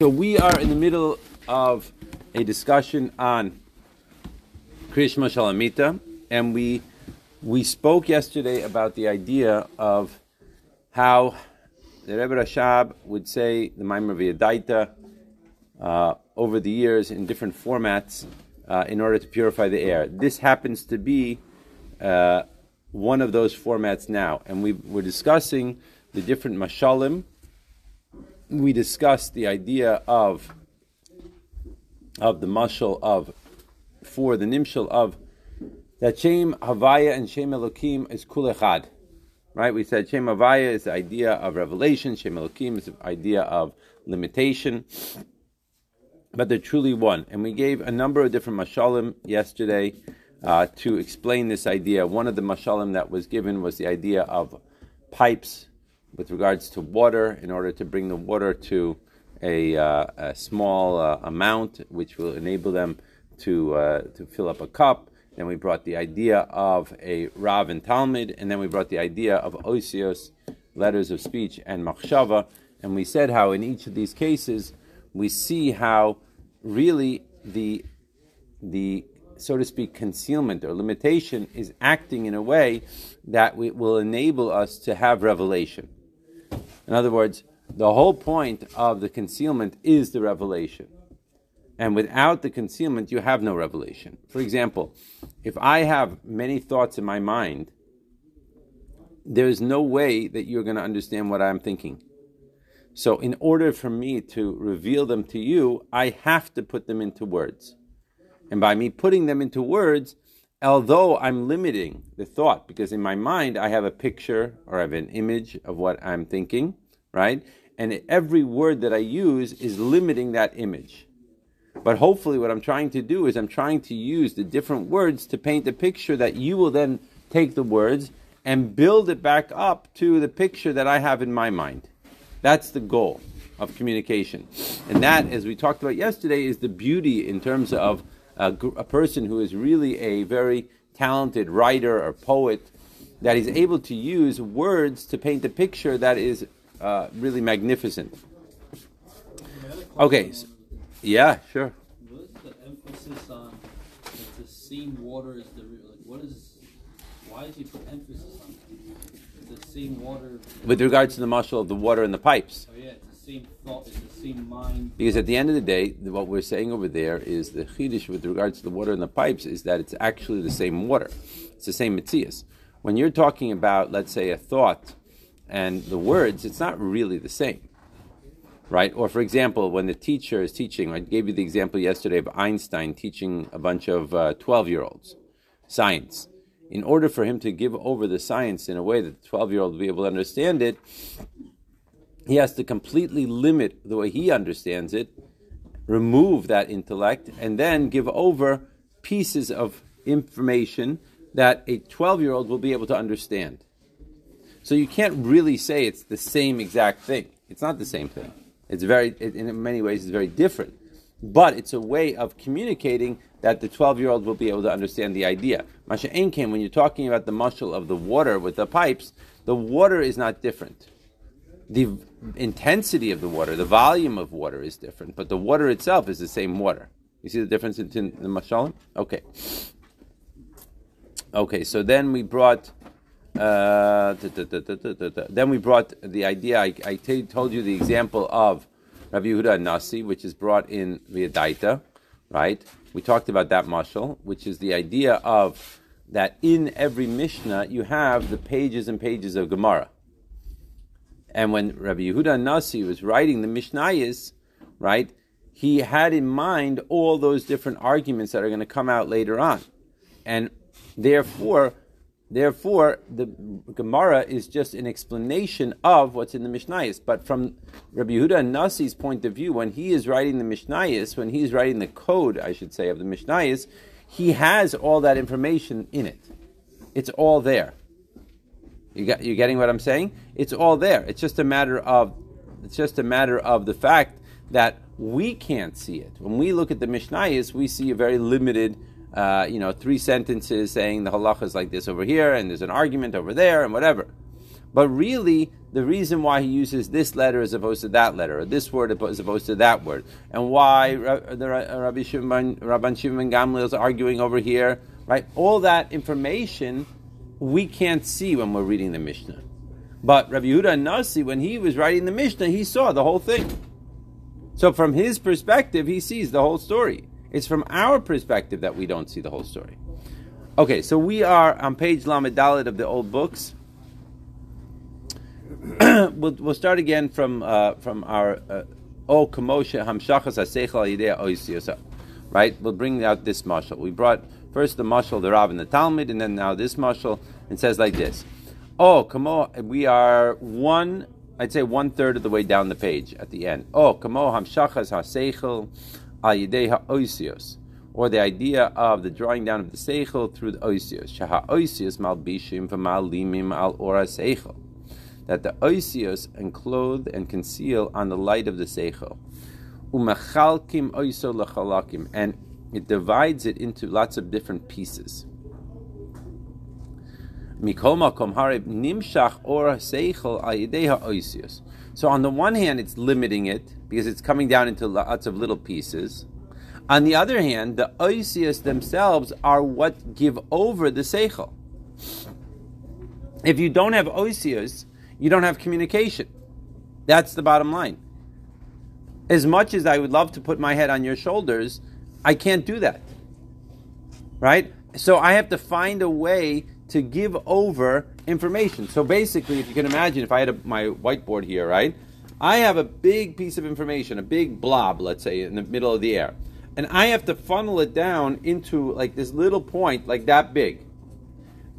So we are in the middle of a discussion on Krishma Shalamita, and we we spoke yesterday about the idea of how the Rebbe Rashab would say the Maimar V'Yadaita uh, over the years in different formats uh, in order to purify the air. This happens to be uh, one of those formats now, and we were discussing the different mashalim we discussed the idea of of the mashal of for the nimshal of that Shem Havaya and Shem Elokim is kulechad. Right? We said Shem Havaya is the idea of revelation, Shem Elokim is the idea of limitation. But they're truly one. And we gave a number of different mashalim yesterday uh, to explain this idea. One of the mashalim that was given was the idea of pipes with regards to water in order to bring the water to a, uh, a small uh, amount, which will enable them to uh, to fill up a cup. Then we brought the idea of a Rav and Talmud, and then we brought the idea of Osios, letters of speech, and Machshava. And we said how in each of these cases we see how really the the so to speak concealment or limitation is acting in a way that will enable us to have revelation. In other words, the whole point of the concealment is the revelation. And without the concealment, you have no revelation. For example, if I have many thoughts in my mind, there is no way that you're going to understand what I'm thinking. So, in order for me to reveal them to you, I have to put them into words. And by me putting them into words, although I'm limiting the thought, because in my mind I have a picture or I have an image of what I'm thinking, right? And every word that I use is limiting that image. But hopefully, what I'm trying to do is I'm trying to use the different words to paint a picture that you will then take the words and build it back up to the picture that I have in my mind. That's the goal of communication. And that, as we talked about yesterday, is the beauty in terms of a, a person who is really a very talented writer or poet, that he's able to use words to paint a picture that is uh, really magnificent. Okay, so, yeah, sure. What is the emphasis on that the same water is the real? Like, what is? Why does he put emphasis on the same water? With regards to the mashal of the water in the pipes. Oh yeah, same thought, it's the same mind. Because at the end of the day, what we're saying over there is the chiddush with regards to the water in the pipes is that it's actually the same water. It's the same mitzias. When you're talking about, let's say, a thought and the words, it's not really the same. Right? Or, for example, when the teacher is teaching, I gave you the example yesterday of Einstein teaching a bunch of 12 uh, year olds science. In order for him to give over the science in a way that the 12 year old will be able to understand it, he has to completely limit the way he understands it, remove that intellect, and then give over pieces of information that a 12 year old will be able to understand. So you can't really say it's the same exact thing. It's not the same thing. It's very, it, in many ways, it's very different. But it's a way of communicating that the 12 year old will be able to understand the idea. Masha when you're talking about the mashal of the water with the pipes, the water is not different. The intensity of the water, the volume of water is different, but the water itself is the same water. You see the difference in, the mashalim? Okay. Okay, so then we brought uh, then we brought the idea. I, I t- told you the example of Rabbi Yehuda Nasi, which is brought in V'Yadaita, right? We talked about that mashal, which is the idea of that in every Mishnah you have the pages and pages of Gemara. And when Rabbi Yehuda Nasi was writing the Mishnayos, right, he had in mind all those different arguments that are going to come out later on. And therefore, Therefore, the Gemara is just an explanation of what's in the Mishnayos. But from Rabbi Yehuda Nasi's point of view, when he is writing the Mishnayos, when he's writing the code, I should say, of the Mishnayos, he has all that information in it. It's all there. You got, you getting what I'm saying? It's all there. It's just a matter of it's just a matter of the fact that we can't see it. When we look at the Mishnayos, we see a very limited uh, you know, three sentences saying the halacha is like this over here, and there's an argument over there, and whatever. But really, the reason why he uses this letter as opposed to that letter, or this word as opposed to that word, and why the Rabbi Shimon, Rabban Shimon Gamliel is arguing over here, right? All that information we can't see when we're reading the Mishnah. But Rabbi Yehuda Nasi, when he was writing the Mishnah, he saw the whole thing. So from his perspective, he sees the whole story. It's from our perspective that we don't see the whole story. Okay, so we are on page Lamed Dalet of the old books. we'll, we'll, start again from uh, from our uh, O Kamosha Hamshachas Hasechal Yidea Oisiyosa. Right? We'll bring out this mashal. We brought first the mashal, the Rav, and the Talmud, and then now this mashal. It says like this. Oh, kamo, we are one, I'd say one third of the way down the page at the end. Oh, kamo hamshachas haseichel al yidei. Or the idea of the drawing down of the seichel through the oisios. Shaha oisios malbishim v'malimim al ora seichel. That the oisios enclothe and conceal on the light of the seichel. Umachalkim oiso lechalakim. And it divides it into lots of different pieces. So on the one hand, it's limiting it because it's coming down into lots of little pieces. On the other hand, the oisius themselves are what give over the seichel. If you don't have oisius, you don't have communication. That's the bottom line. As much as I would love to put my head on your shoulders, I can't do that. Right? So I have to find a way to give over information. So basically, if you can imagine, if I had a, my whiteboard here, right? I have a big piece of information, a big blob, let's say, in the middle of the air. And I have to funnel it down into like this little point, like that big.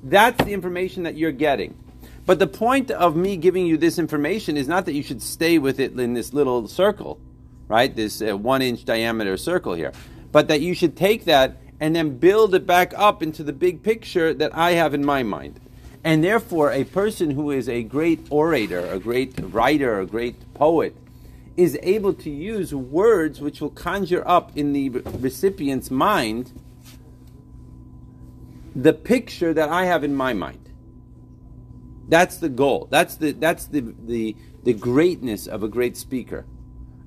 That's the information that you're getting. But the point of me giving you this information is not that you should stay with it in this little circle, right? This uh, one inch diameter circle here. But that you should take that and then build it back up into the big picture that I have in my mind. And therefore, a person who is a great orator, a great writer, a great poet, is able to use words which will conjure up in the recipient's mind the picture that I have in my mind. That's the goal. That's the that's the the, the greatness of a great speaker.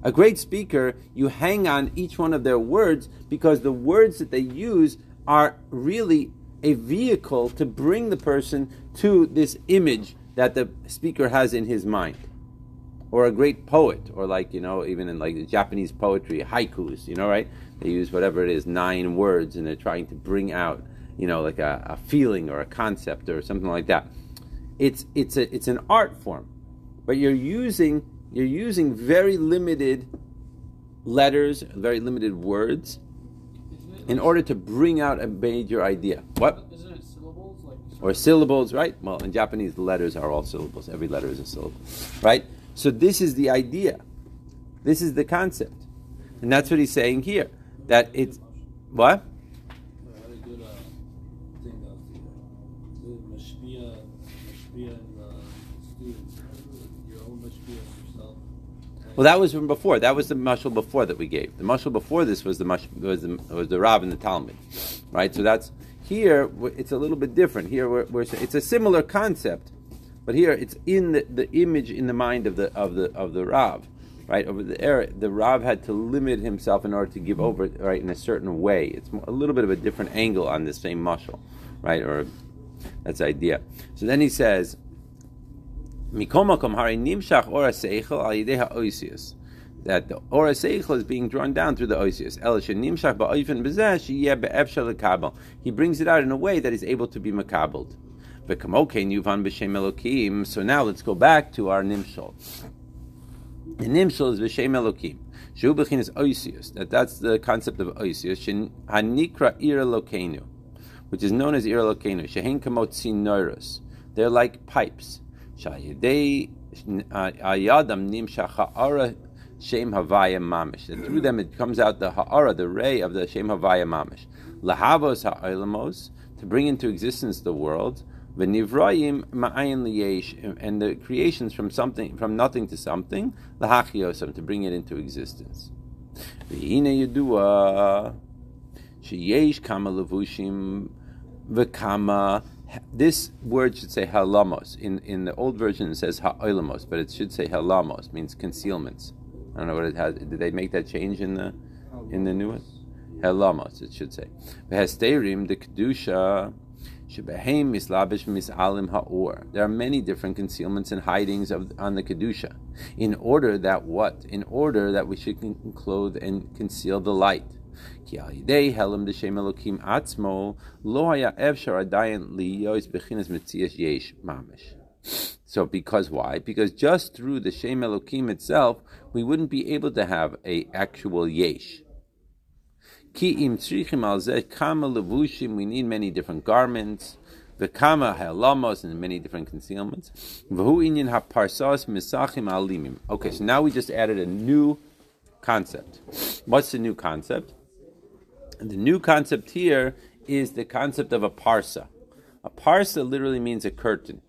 A great speaker, you hang on each one of their words because the words that they use are really a vehicle to bring the person to this image that the speaker has in his mind. Or a great poet, or like, you know, even in like the Japanese poetry, haikus, you know, right? They use whatever it is, nine words, and they're trying to bring out, you know, like a, a feeling or a concept or something like that. It's, it's, a, it's an art form, but you're using you're using very limited letters, very limited words, in order to bring out a major idea. What? Isn't it syllables? Like or syllables, right? Well, in Japanese, the letters are all syllables. Every letter is a syllable, right? So this is the idea. This is the concept, and that's what he's saying here. That it's what? Well, that was from before. That was the mushal before that we gave. The mushal before this was the mush, was the was the Rav and the Talmud, right? So that's here. It's a little bit different. Here, we're, we're, it's a similar concept, but here it's in the, the image in the mind of the of the of the Rav, right? Over the air, the Rav had to limit himself in order to give over right in a certain way. It's a little bit of a different angle on the same mushal, right? Or that's the idea. So then he says. Mikomakom hari nimshach ora seichel al yidei ha'oisius. That the ora seichel is being drawn down through the oisius. El nimshach ba'oifen b'zeh sheyeh be'efshel lekabel. He brings it out in a way that is able to be makabeled. V'kamokein yuvan b'shem elokim. So now let's go back to our nimshal. The nimshal is b'shem elokim. Shu is oisius. That that's the concept of oisius. Hanikra ir which is known as ir elokenu. Shehin kamot. They're like pipes. Shayidei uh, ayadam nimshacha ara shem havaya mamish. That through them it comes out the ha'ara, the ray of the shem havaya mamish. Lahavos ha'ilamos, to bring into existence the world. V'nivrayim ma'ayin liyesh, and the creations from something, from nothing to something. Lahachiosam, to bring it into existence. V'hine yedua sheyesh kama v'kama. This word should say halamos. In in the old version it says ha'olamos, but it should say halamos, means concealments. I don't know what it has. Did they make that change in the in the newest? Halamos, it should say. V'hesterim the kedusha. There are many different concealments and hidings of, on the kedusha. In order that what? In order that we should clothe and conceal the light. Al yidei helam d'shem elokim atzmo lo haya efshar adayin liyos bechinas mitzias yesh mamish. So because why? Because just through the Shem Elokim itself, we wouldn't be able to have a actual yesh. Ki im tzrichim al zeh kama levushim, we need many different garments. The kama halamos and many different concealments. V'hu inyan ha-parsas misachim alimim. Okay, so now we just added a new concept. What's the new concept? And the new concept here is the concept of a parsa. A parsa literally means a curtain.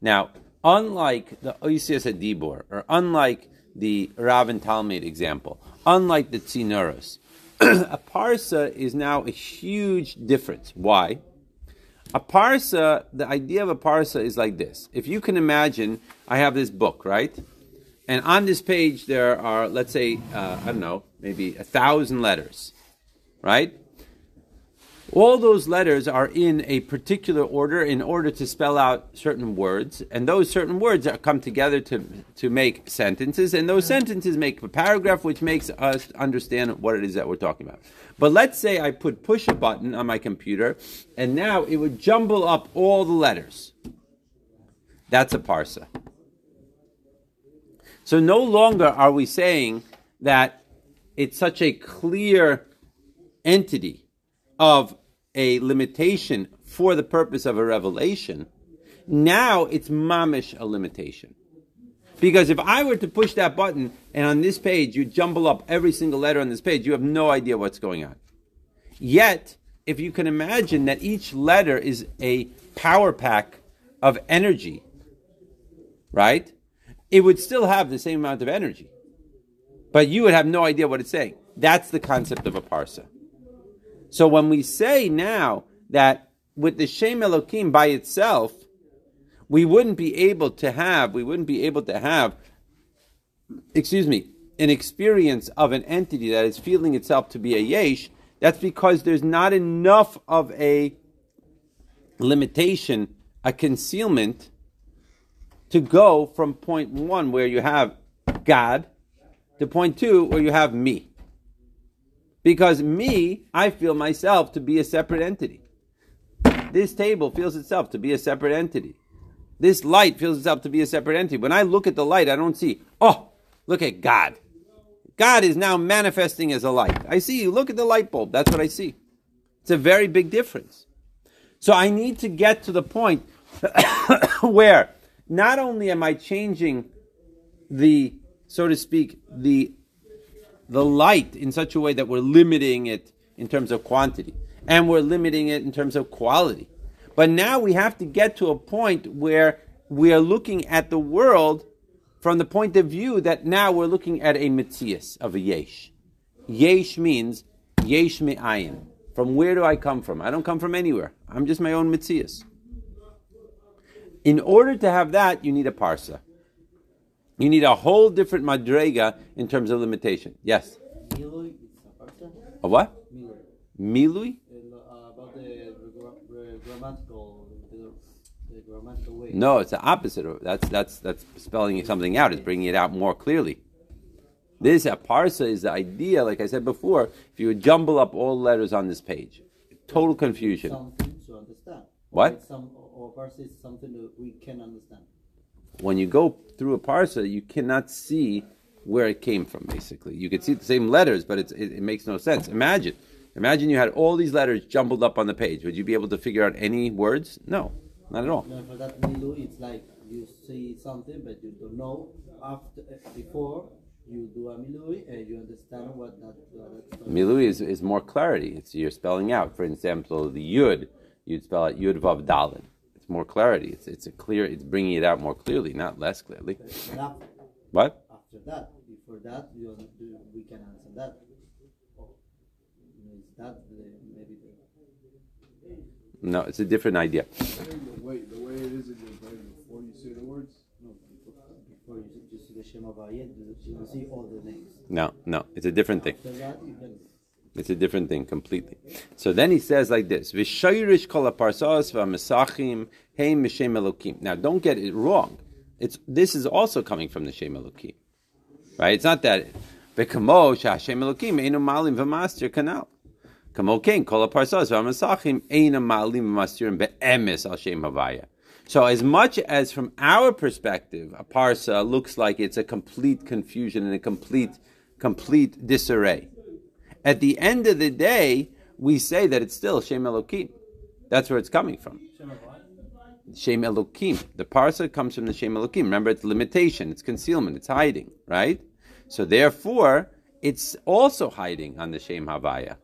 Now, unlike the Oisias Adibor, or unlike the Rav and Talmud example, unlike the Tzinuros, a parsa is now a huge difference. Why? A parsa, the idea of a parsa is like this. If you can imagine, I have this book, right? And on this page there are, let's say, uh, I don't know, maybe a thousand letters, right? All those letters are in a particular order in order to spell out certain words, and those certain words are, come together to, to make sentences, and those sentences make a paragraph which makes us understand what it is that we're talking about. But let's say I put push a button on my computer, and now it would jumble up all the letters. That's a parsa. So no longer are we saying that it's such a clear entity of a limitation for the purpose of a revelation, now it's mamish a limitation. Because if I were to push that button and on this page you jumble up every single letter on this page, you have no idea what's going on. Yet, if you can imagine that each letter is a power pack of energy, right? It would still have the same amount of energy. But you would have no idea what it's saying. That's the concept of a parsa. So when we say now that with the Shem Elokim by itself, we wouldn't be able to have, we wouldn't be able to have, excuse me, an experience of an entity that is feeling itself to be a yesh, that's because there's not enough of a limitation, a concealment, to go from point one where you have God to point two where you have me. Because me, I feel myself to be a separate entity. This table feels itself to be a separate entity. This light feels itself to be a separate entity. When I look at the light, I don't see, oh, look at God. God is now manifesting as a light. I see, look at the light bulb. That's what I see. It's a very big difference. So I need to get to the point where not only am I changing the, so to speak, the the light in such a way that we're limiting it in terms of quantity and we're limiting it in terms of quality. But now we have to get to a point where we are looking at the world from the point of view that now we're looking at a mitzias of a yesh. Yesh means yesh me'ayin. From where do I come from? I don't come from anywhere. I'm just my own mitzias. In order to have that, you need a parsa. You need a whole different madrega in terms of limitation. Yes. Milui is a parsa. What? Milui. Milui? Uh, about the gra- grammatical, the, the grammatical way. No, it's the opposite. of- That's that's that's spelling something out. It's bringing it out more clearly. This a parsa is the idea. Like I said before, if you would jumble up all letters on this page, total confusion. Something to understand. What? Some, or parsa is something that we can understand. When you go through a parsa, you cannot see where it came from. Basically, you could see the same letters, but it's, it, it makes no sense. Imagine, imagine you had all these letters jumbled up on the page. Would you be able to figure out any words? No, not at all. No, for that milu, it's like you see something, but you don't know. After, uh, before you do a milui, and you understand what that. That's Milui is, is more clarity. It's you're spelling out. For example, the yud, you'd spell it yud vav dalid. It's more clarity. It's it's a clear. It's bringing it out more clearly, not less clearly. But after, What? after that, before that, you, un- you we can answer that. Is that the, maybe the no, it's a different idea. I the way, the way it is in your brain before you say the words, No, before you just see the Shem Havaya, you will see all the names. No, no, it's a different thing. After that, you can It's a different thing completely. So then he says like this: "V'shayrish kol aparsas v'amesachim heim m'shem elokim." Now, don't get it wrong. It's this is also coming from the Shem Elokim, right? It's not that v'kamo sh'Hashem Elokim einu malim v'master kanal. Kamo ken kol aparsas v'amesachim einu malim al Shem Havaya. So, as much as from our perspective, a parsa looks like it's a complete confusion and a complete, complete disarray. At the end of the day, we say that it's still Shem Elokim. That's where it's coming from. Shem Elokim. The parsa comes from the Shem Elokim. Remember, it's limitation, it's concealment, it's hiding, right? So therefore, it's also hiding on the Shem Havaya,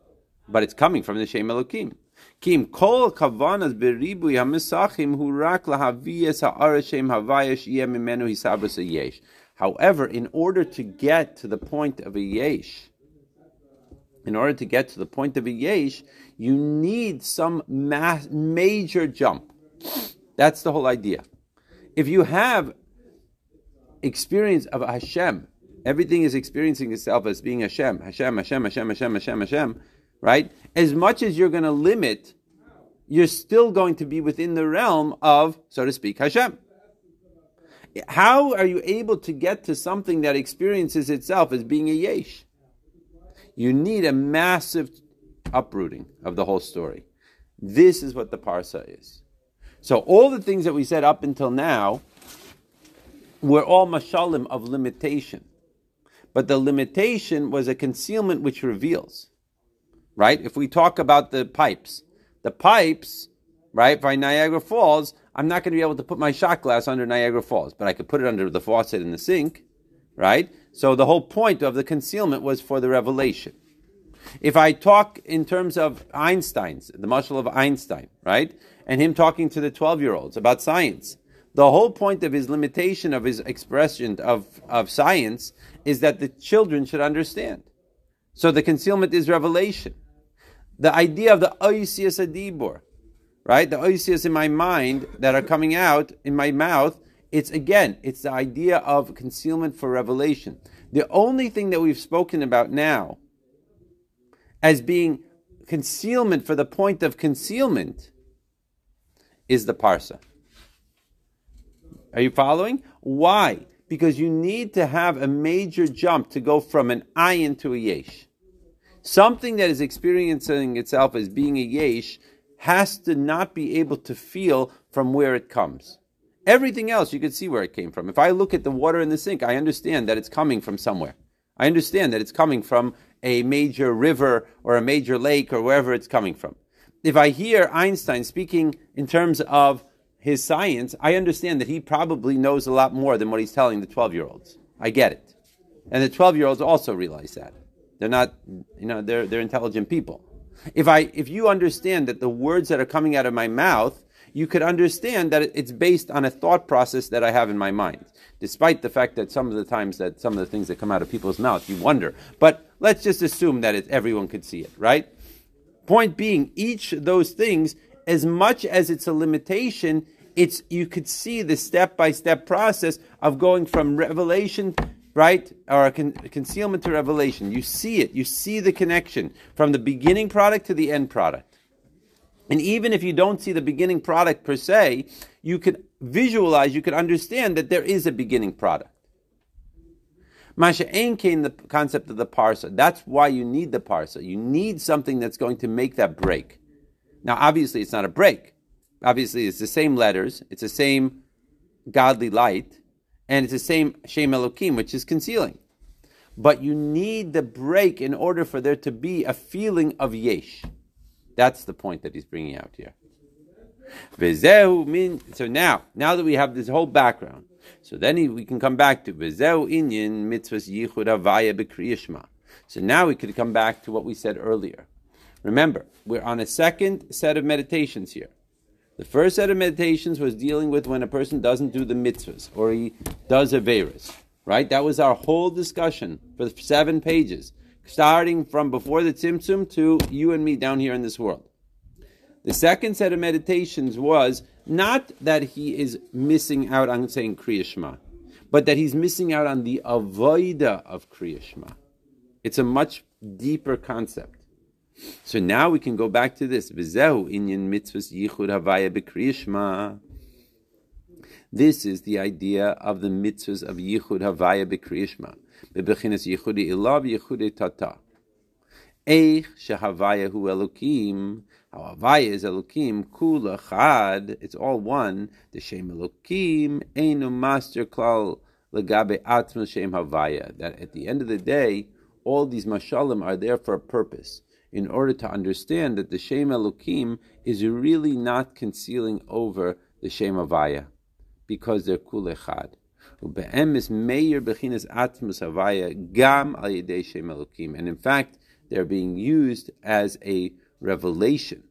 but it's coming from the Shem Elokim. Kim kol kavanas beribui hamisachim hu rak lahaviyas ha'ara Shem Havaya shiyeh mimenu hisabras a yesh. However, in order to get to the point of a yesh, in order to get to the point of a yesh, you need some mass, major jump. That's the whole idea. If you have experience of Hashem, everything is experiencing itself as being Hashem, Hashem, Hashem, Hashem, Hashem, Hashem, Hashem, right? As much as you're going to limit, you're still going to be within the realm of, so to speak, Hashem. How are you able to get to something that experiences itself as being a yesh? You need a massive uprooting of the whole story. This is what the parsa is. So all the things that we said up until now were all mashalim of limitation. But the limitation was a concealment which reveals. Right? If we talk about the pipes, the pipes, right, by Niagara Falls, I'm not going to be able to put my shot glass under Niagara Falls, but I could put it under the faucet in the sink, right? So the whole point of the concealment was for the revelation. If I talk in terms of Einstein's, the mashal of Einstein, right, and him talking to the 12 year olds about science, the whole point of his limitation of his expression of, of science is that the children should understand. So the concealment is revelation. The idea of the oisius adibor, right, the oisius in my mind that are coming out in my mouth, it's again, it's the idea of concealment for revelation. The only thing that we've spoken about now as being concealment for the point of concealment is the parsa. Are you following? Why? Because you need to have a major jump to go from an ayin to a yesh. Something that is experiencing itself as being a yesh has to not be able to feel from where it comes. Everything else you can see where it came from. If I look at the water in the sink, I understand that it's coming from somewhere. I understand that it's coming from a major river or a major lake or wherever it's coming from. If I hear Einstein speaking in terms of his science, I understand that he probably knows a lot more than what he's telling the 12 year olds. I get it. And the 12 year olds also realize that. They're not, you know, they're, they're intelligent people. If I, if you understand that the words that are coming out of my mouth, you could understand that it's based on a thought process that I have in my mind. Despite the fact that some of the times that some of the things that come out of people's mouths, you wonder. But let's just assume that it, everyone could see it, right? Point being, each of those things, as much as it's a limitation, it's you could see the step by step process of going from revelation, right, or con- concealment to revelation. You see it. You see the connection from the beginning product to the end product. And even if you don't see the beginning product per se, you could visualize, you could understand that there is a beginning product. Masha Ein came the concept of the parsa. That's why you need the parsa. You need something that's going to make that break. Now, obviously, it's not a break. Obviously, it's the same letters, it's the same godly light, and it's the same Shem Elokim, which is concealing. But you need the break in order for there to be a feeling of yesh. That's the point that he's bringing out here. So now, now that we have this whole background, so then he, we can come back to V'zeu inyan mitzvahs yichud avaya b'kriyishma. So now we could come back to what we said earlier. Remember, we're on a second set of meditations here. The first set of meditations was dealing with when a person doesn't do the mitzvahs or he does a averas, right? That was our whole discussion for seven pages, starting from before the tzimtzum to you and me down here in this world. The second set of meditations was not that he is missing out on saying Kriya Shema, but that he's missing out on the avoida of Kriya Shema. It's a much deeper concept. So now we can go back to this. V'zehu inyan mitzvahs yichud havaya This is the idea of the mitzvahs of Yichud Havaya B'Kriyishma. Bebechinas Yichudi Ilav Yichudi Tata. Eich Shehavaya Hu Elokim. How Havaya is Elokim. Kula Chad. It's all one. The Shem Elokim. Einu Master Klal Legabe Atma Shem Havaya. That at the end of the day, all these mashalim are there for a purpose. In order to understand that the Shem Elokim is really not concealing over the Shem Havaya because they're kul echad. Ube'emes meir bechinas atmos havaya gam al yedei elokim. And in fact, they're being used as a revelation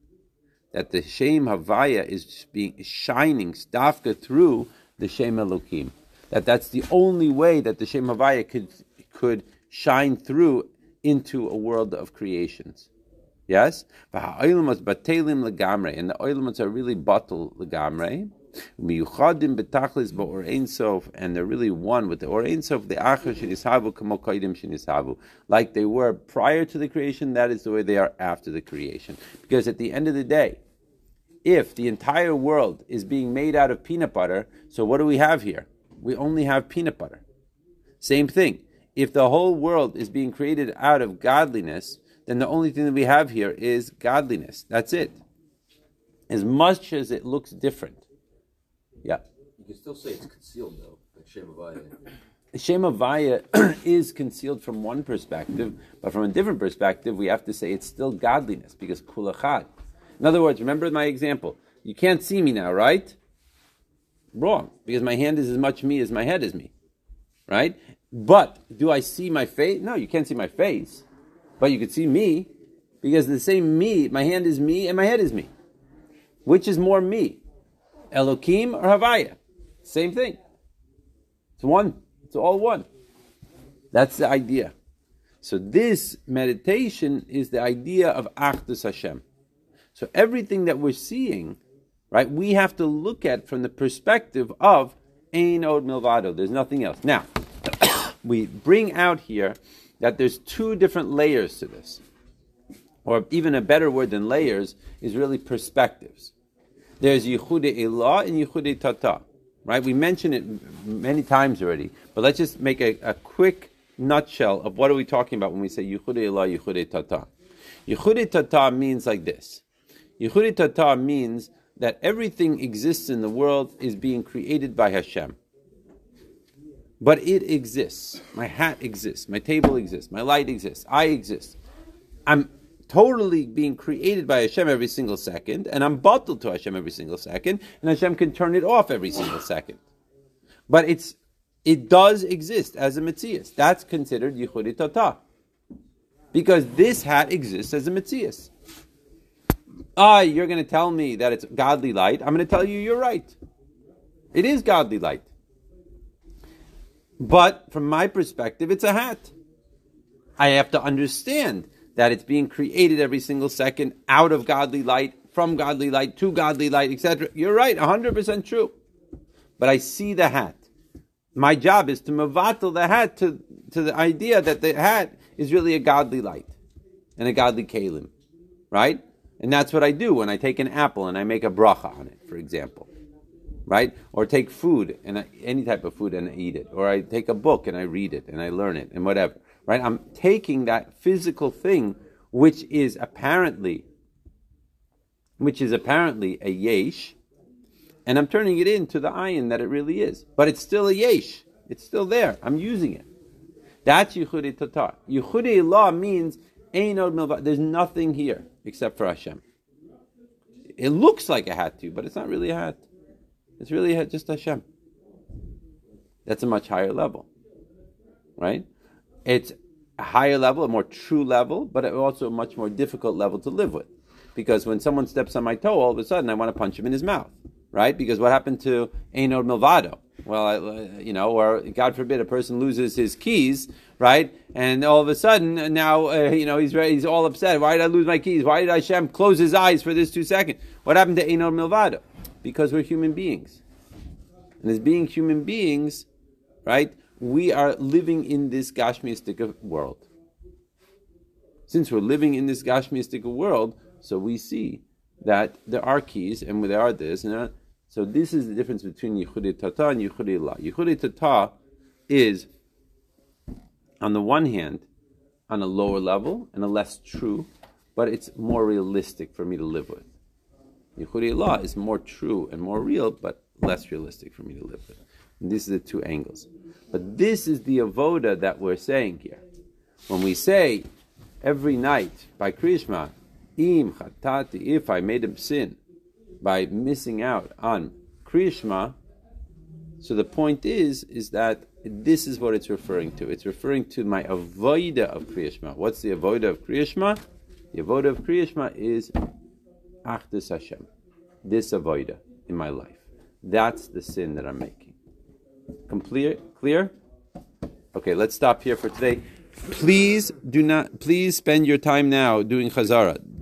that the shem havaya is being shining stafka through the shem elokim. That that's the only way that the shem havaya could could shine through into a world of creations. Yes, and the oilmos are really batel legamre. Miyuchadim betachlis ba'or ein sof, and they're really one with the or ein sof, the achar shenishavu kamo koidim shenishavu. Like they were prior to the creation, that is the way they are after the creation. Because at the end of the day, if the entire world is being made out of peanut butter, so what do we have here? We only have peanut butter. Same thing. If the whole world is being created out of godliness, then the only thing that we have here is godliness. That's it. As much as it looks different. Yeah. You can still say it's concealed though, like Shem Havaya. Shem Havaya is concealed from one perspective, but from a different perspective, we have to say it's still godliness because kulachad. In other words, remember my example. You can't see me now, right? Wrong, because my hand is as much me as my head is me, right? But do I see my face? No, you can't see my face, but you can see me because the same me, my hand is me and my head is me. Which is more me? Elokim or Havaya? Same thing. It's one. It's all one. That's the idea. So this meditation is the idea of Achdus Hashem. So everything that we're seeing, right, we have to look at from the perspective of Ein Od Milvado. There's nothing else. Now, we bring out here that there's two different layers to this. Or even a better word than layers is really perspectives. There's Yichude Ilah and Yichude Tata. Right? We mentioned it many times already, but let's just make a, a quick nutshell of what are we talking about when we say Yichude Ilah, Yichude Tata. Yichude Tata means like this. Yichude Tata means that everything exists in the world is being created by Hashem. But it exists. My hat exists. My table exists. My light exists. I exist. I'm totally being created by Hashem every single second, and I'm bottled to Hashem every single second, and Hashem can turn it off every single second. But it's it does exist as a mitzias. That's considered yichudi tata. Because this hat exists as a mitzias. Ah, you're going to tell me that it's godly light. I'm going to tell you you're right. It is godly light. But from my perspective, it's a hat. I have to understand that it's being created every single second out of godly light, from godly light to godly light, etc. You're right, 100% true. But I see the hat. My job is to mavatal the hat to, to the idea that the hat is really a godly light and a godly kalim, right? And that's what I do when I take an apple and I make a bracha on it, for example, right? Or take food and I, any type of food and I eat it, or I take a book and I read it and I learn it and whatever right? I'm taking that physical thing, which is apparently, which is apparently a yesh, and I'm turning it into the ayin that it really is. But it's still a yesh. It's still there. I'm using it. That's yichudi tata. Yichudi law means. There's nothing here except for Hashem. It looks like a hat to you, but it's not really a hat. It's really just Hashem. That's a much higher level, right? It's a higher level, a more true level, but also a much more difficult level to live with. Because when someone steps on my toe, all of a sudden I want to punch him in his mouth, right? Because what happened to Einod Milvado? Well, I, you know, or God forbid, a person loses his keys, right? And all of a sudden, uh, now, uh, you know, he's he's all upset. Why did I lose my keys? Why did Hashem close his eyes for this two seconds? What happened to Einod Milvado? Because we're human beings. And as being human beings, right, we are living in this Gashmiistic world. Since we're living in this Gashmiistic world, so we see that there are keys and there are this and that. So this is the difference between Yichudi Tata and Yichudi La. Yichudi Tata is, on the one hand, on a lower level and a less true, but it's more realistic for me to live with. Yichudi La is more true and more real, but less realistic for me to live with. And are the two angles. But this is the avoda that we're saying here. When we say every night by Krishma, im chatati, if I made a sin by missing out on Krishma, so the point is, is that this is what it's referring to. It's referring to my avoda of Kriyashma. What's the avoda of Kriyashma? The avoda of Kriyashma is Achdus Hashem. This avoda in my life. That's the sin that I'm making. Complete, clear? Okay, let's stop here for today. Please do not. Please spend your time now doing chazara.